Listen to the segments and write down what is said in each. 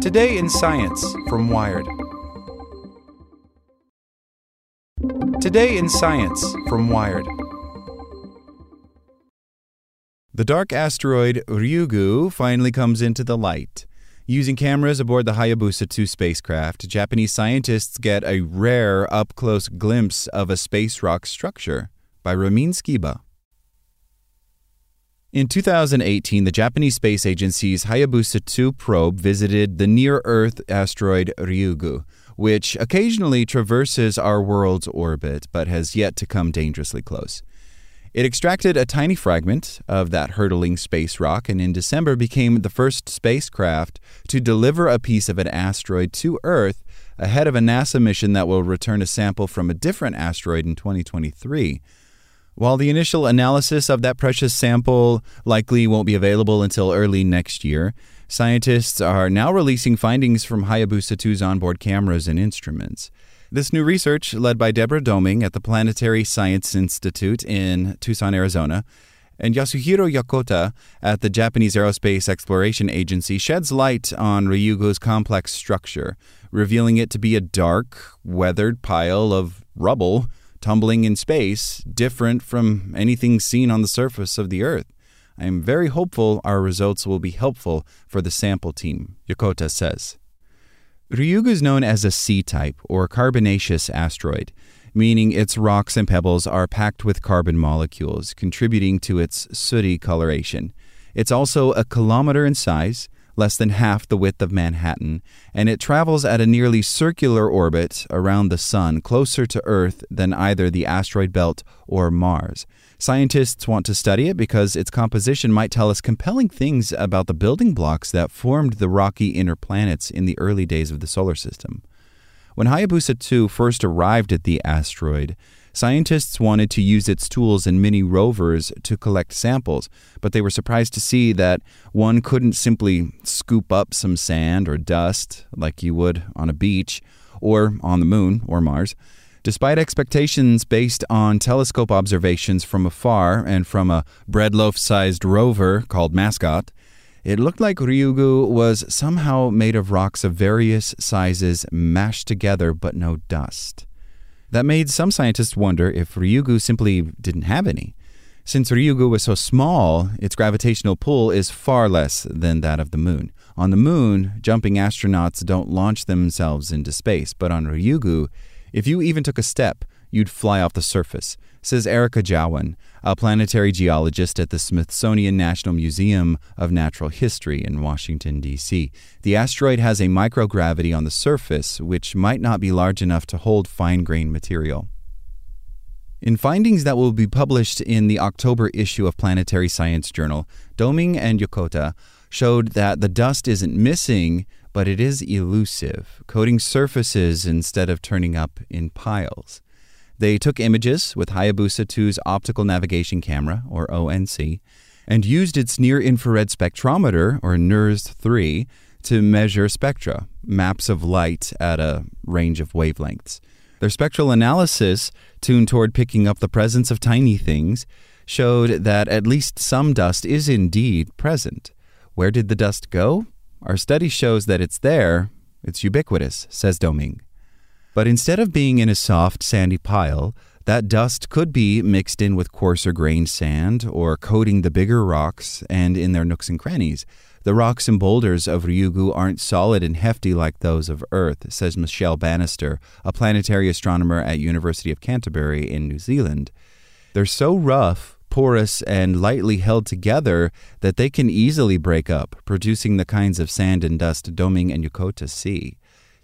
Today in Science from Wired. Today in Science from Wired. The dark asteroid Ryugu finally comes into the light. Using cameras aboard the Hayabusa 2 spacecraft, Japanese scientists get a rare up close glimpse of a space rock structure by Ramin Skibba. In 2018, the Japanese Space Agency's Hayabusa 2 probe visited the near Earth asteroid Ryugu, which occasionally traverses our world's orbit but has yet to come dangerously close. It extracted a tiny fragment of that hurtling space rock and in December became the first spacecraft to deliver a piece of an asteroid to Earth ahead of a NASA mission that will return a sample from a different asteroid in 2023. While the initial analysis of that precious sample likely won't be available until early next year, scientists are now releasing findings from Hayabusa 2's onboard cameras and instruments. This new research, led by Deborah Domingue at the Planetary Science Institute in Tucson, Arizona, and Yasuhiro Yokota at the Japanese Aerospace Exploration Agency, sheds light on Ryugu's complex structure, revealing it to be a dark, weathered pile of rubble tumbling in space, different from anything seen on the surface of the Earth. I am very hopeful our results will be helpful for the sample team, Yokota says. Ryugu is known as a C type or carbonaceous asteroid, meaning its rocks and pebbles are packed with carbon molecules, contributing to its sooty coloration. It's also a kilometer in size, less than half the width of Manhattan, and it travels at a nearly circular orbit around the Sun, closer to Earth than either the asteroid belt or Mars. Scientists want to study it because its composition might tell us compelling things about the building blocks that formed the rocky inner planets in the early days of the solar system. When Hayabusa 2 first arrived at the asteroid, Scientists wanted to use its tools and mini rovers to collect samples, but they were surprised to see that one couldn't simply scoop up some sand or dust like you would on a beach or on the moon or Mars. Despite expectations based on telescope observations from afar and from a breadloaf sized rover called Mascot, it looked like Ryugu was somehow made of rocks of various sizes mashed together but no dust. That made some scientists wonder if Ryugu simply didn't have any. Since Ryugu was so small, its gravitational pull is far less than that of the moon. On the moon, jumping astronauts don't launch themselves into space, but on Ryugu, if you even took a step, you'd fly off the surface, says Erica Jawin, a planetary geologist at the Smithsonian National Museum of Natural History in Washington, D.C. The asteroid has a microgravity on the surface, which might not be large enough to hold fine grained material. In findings that will be published in the October issue of Planetary Science Journal, Domingue and Yokota showed that the dust isn't missing, but it is elusive, coating surfaces instead of turning up in piles. They took images with Hayabusa 2's optical navigation camera, or ONC, and used its near infrared spectrometer, or NIRS 3, to measure spectra, maps of light at a range of wavelengths. Their spectral analysis, tuned toward picking up the presence of tiny things, showed that at least some dust is indeed present. Where did the dust go? Our study shows that it's there. It's ubiquitous, says Domingue. But instead of being in a soft, sandy pile, that dust could be mixed in with coarser grained sand or coating the bigger rocks and in their nooks and crannies. The rocks and boulders of Ryugu aren't solid and hefty like those of Earth, says Michelle Bannister, a planetary astronomer at University of Canterbury in New Zealand. They're so rough, porous, and lightly held together that they can easily break up, producing the kinds of sand and dust Domingue and Yokota see.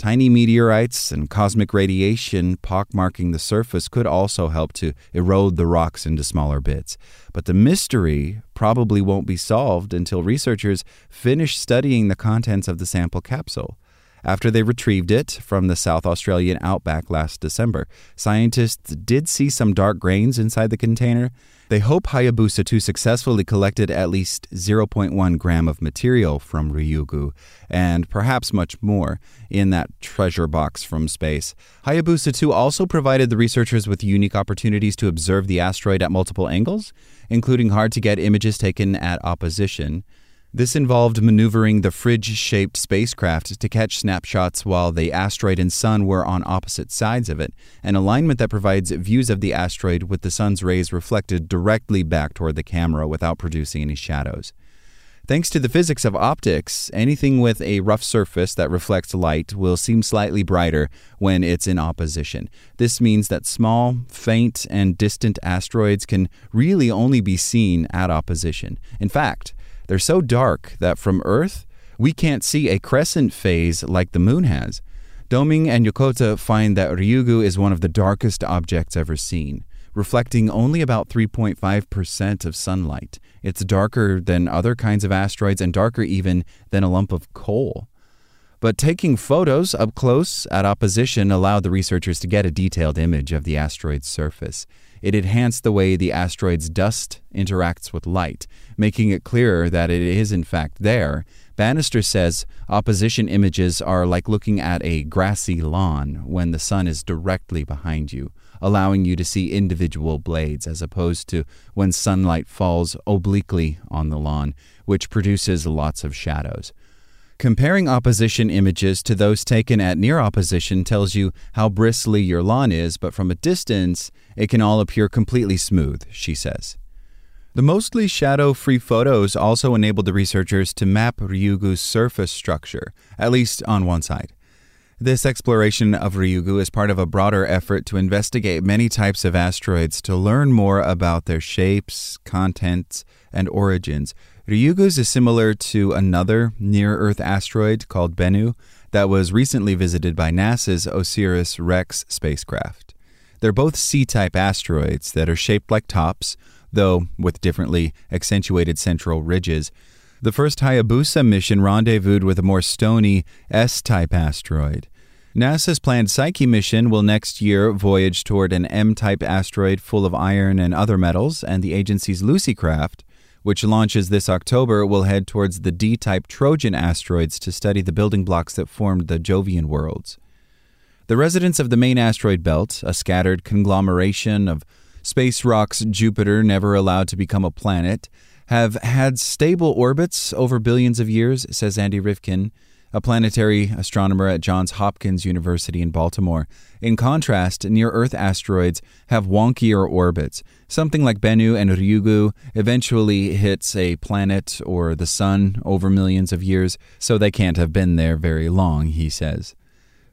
Tiny meteorites and cosmic radiation pockmarking the surface could also help to erode the rocks into smaller bits. But the mystery probably won't be solved until researchers finish studying the contents of the sample capsule. After they retrieved it from the South Australian outback last December, scientists did see some dark grains inside the container, they hope Hayabusa 2 successfully collected at least 0.1 gram of material from Ryugu, and perhaps much more, in that treasure box from space. Hayabusa 2 also provided the researchers with unique opportunities to observe the asteroid at multiple angles, including hard to get images taken at opposition. This involved maneuvering the fridge shaped spacecraft to catch snapshots while the asteroid and sun were on opposite sides of it, an alignment that provides views of the asteroid with the sun's rays reflected directly back toward the camera without producing any shadows. Thanks to the physics of optics, anything with a rough surface that reflects light will seem slightly brighter when it's in opposition. This means that small, faint, and distant asteroids can really only be seen at opposition. In fact, they're so dark that from Earth, we can't see a crescent phase like the moon has. Domingue and Yokota find that Ryugu is one of the darkest objects ever seen, reflecting only about 3.5% of sunlight. It's darker than other kinds of asteroids and darker even than a lump of coal. But taking photos up close at opposition allowed the researchers to get a detailed image of the asteroid's surface. It enhanced the way the asteroid's dust interacts with light, making it clearer that it is in fact there. Bannister says opposition images are like looking at a grassy lawn when the sun is directly behind you, allowing you to see individual blades as opposed to when sunlight falls obliquely on the lawn, which produces lots of shadows. Comparing opposition images to those taken at near opposition tells you how bristly your lawn is, but from a distance, it can all appear completely smooth, she says. The mostly shadow free photos also enabled the researchers to map Ryugu's surface structure, at least on one side. This exploration of Ryugu is part of a broader effort to investigate many types of asteroids to learn more about their shapes, contents, and origins. Ryugu's is similar to another near Earth asteroid called Bennu that was recently visited by NASA's OSIRIS REx spacecraft. They're both C type asteroids that are shaped like tops, though with differently accentuated central ridges. The first Hayabusa mission rendezvoused with a more stony S type asteroid. NASA's planned Psyche mission will next year voyage toward an M type asteroid full of iron and other metals, and the agency's Lucy craft which launches this October, will head towards the D type Trojan asteroids to study the building blocks that formed the Jovian worlds. The residents of the main asteroid belt, a scattered conglomeration of space rocks Jupiter never allowed to become a planet, have had stable orbits over billions of years, says Andy Rivkin, a planetary astronomer at Johns Hopkins University in Baltimore. In contrast, near Earth asteroids have wonkier orbits. Something like Bennu and Ryugu eventually hits a planet or the sun over millions of years, so they can't have been there very long, he says.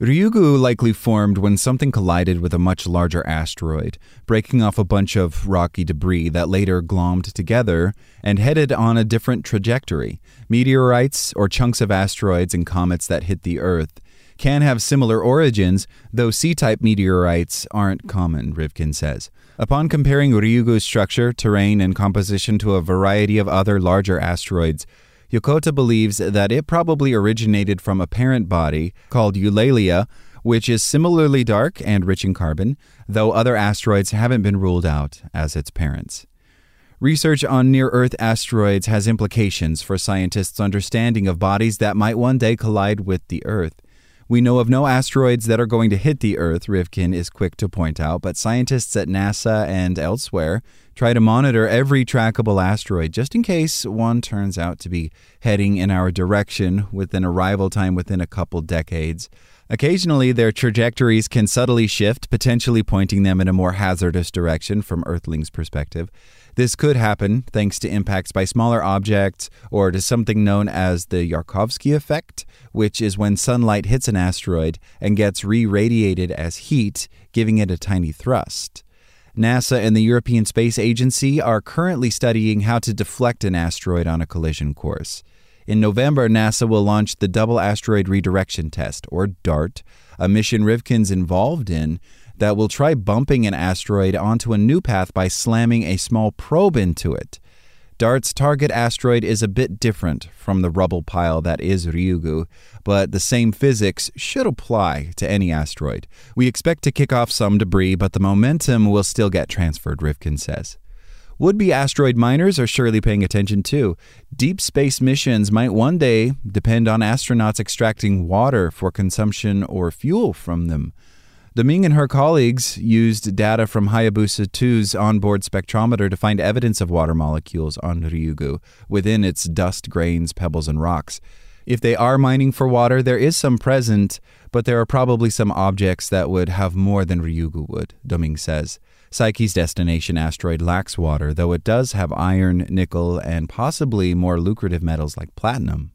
Ryugu likely formed when something collided with a much larger asteroid, breaking off a bunch of rocky debris that later glommed together and headed on a different trajectory. Meteorites, or chunks of asteroids and comets that hit the Earth, can have similar origins, though C type meteorites aren't common, Rivkin says. Upon comparing Ryugu's structure, terrain, and composition to a variety of other larger asteroids, Yokota believes that it probably originated from a parent body called Eulalia, which is similarly dark and rich in carbon, though other asteroids haven't been ruled out as its parents. Research on near Earth asteroids has implications for scientists' understanding of bodies that might one day collide with the Earth. We know of no asteroids that are going to hit the Earth, Rivkin is quick to point out, but scientists at NASA and elsewhere try to monitor every trackable asteroid just in case one turns out to be heading in our direction with an arrival time within a couple decades. Occasionally, their trajectories can subtly shift, potentially pointing them in a more hazardous direction from Earthlings' perspective. This could happen thanks to impacts by smaller objects or to something known as the Yarkovsky effect, which is when sunlight hits an asteroid and gets re radiated as heat, giving it a tiny thrust. NASA and the European Space Agency are currently studying how to deflect an asteroid on a collision course. In November, NASA will launch the Double Asteroid Redirection Test, or DART, a mission Rivkin's involved in that will try bumping an asteroid onto a new path by slamming a small probe into it. DART's target asteroid is a bit different from the rubble pile that is Ryugu, but the same physics should apply to any asteroid. We expect to kick off some debris, but the momentum will still get transferred, Rivkin says. Would be asteroid miners are surely paying attention too. Deep space missions might one day depend on astronauts extracting water for consumption or fuel from them. Domingue and her colleagues used data from Hayabusa 2's onboard spectrometer to find evidence of water molecules on Ryugu within its dust, grains, pebbles, and rocks. If they are mining for water, there is some present, but there are probably some objects that would have more than Ryugu would, Domingue says. Psyche's destination asteroid lacks water, though it does have iron, nickel, and possibly more lucrative metals like platinum.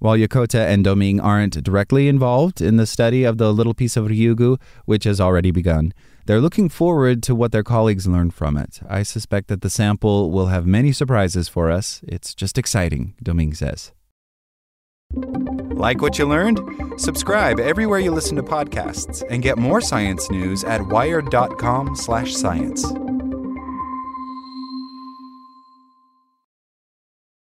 While Yokota and Domingue aren't directly involved in the study of the little piece of Ryugu, which has already begun, they're looking forward to what their colleagues learn from it. I suspect that the sample will have many surprises for us. It's just exciting, Domingue says. Like what you learned? Subscribe everywhere you listen to podcasts and get more science news at wired.com/science.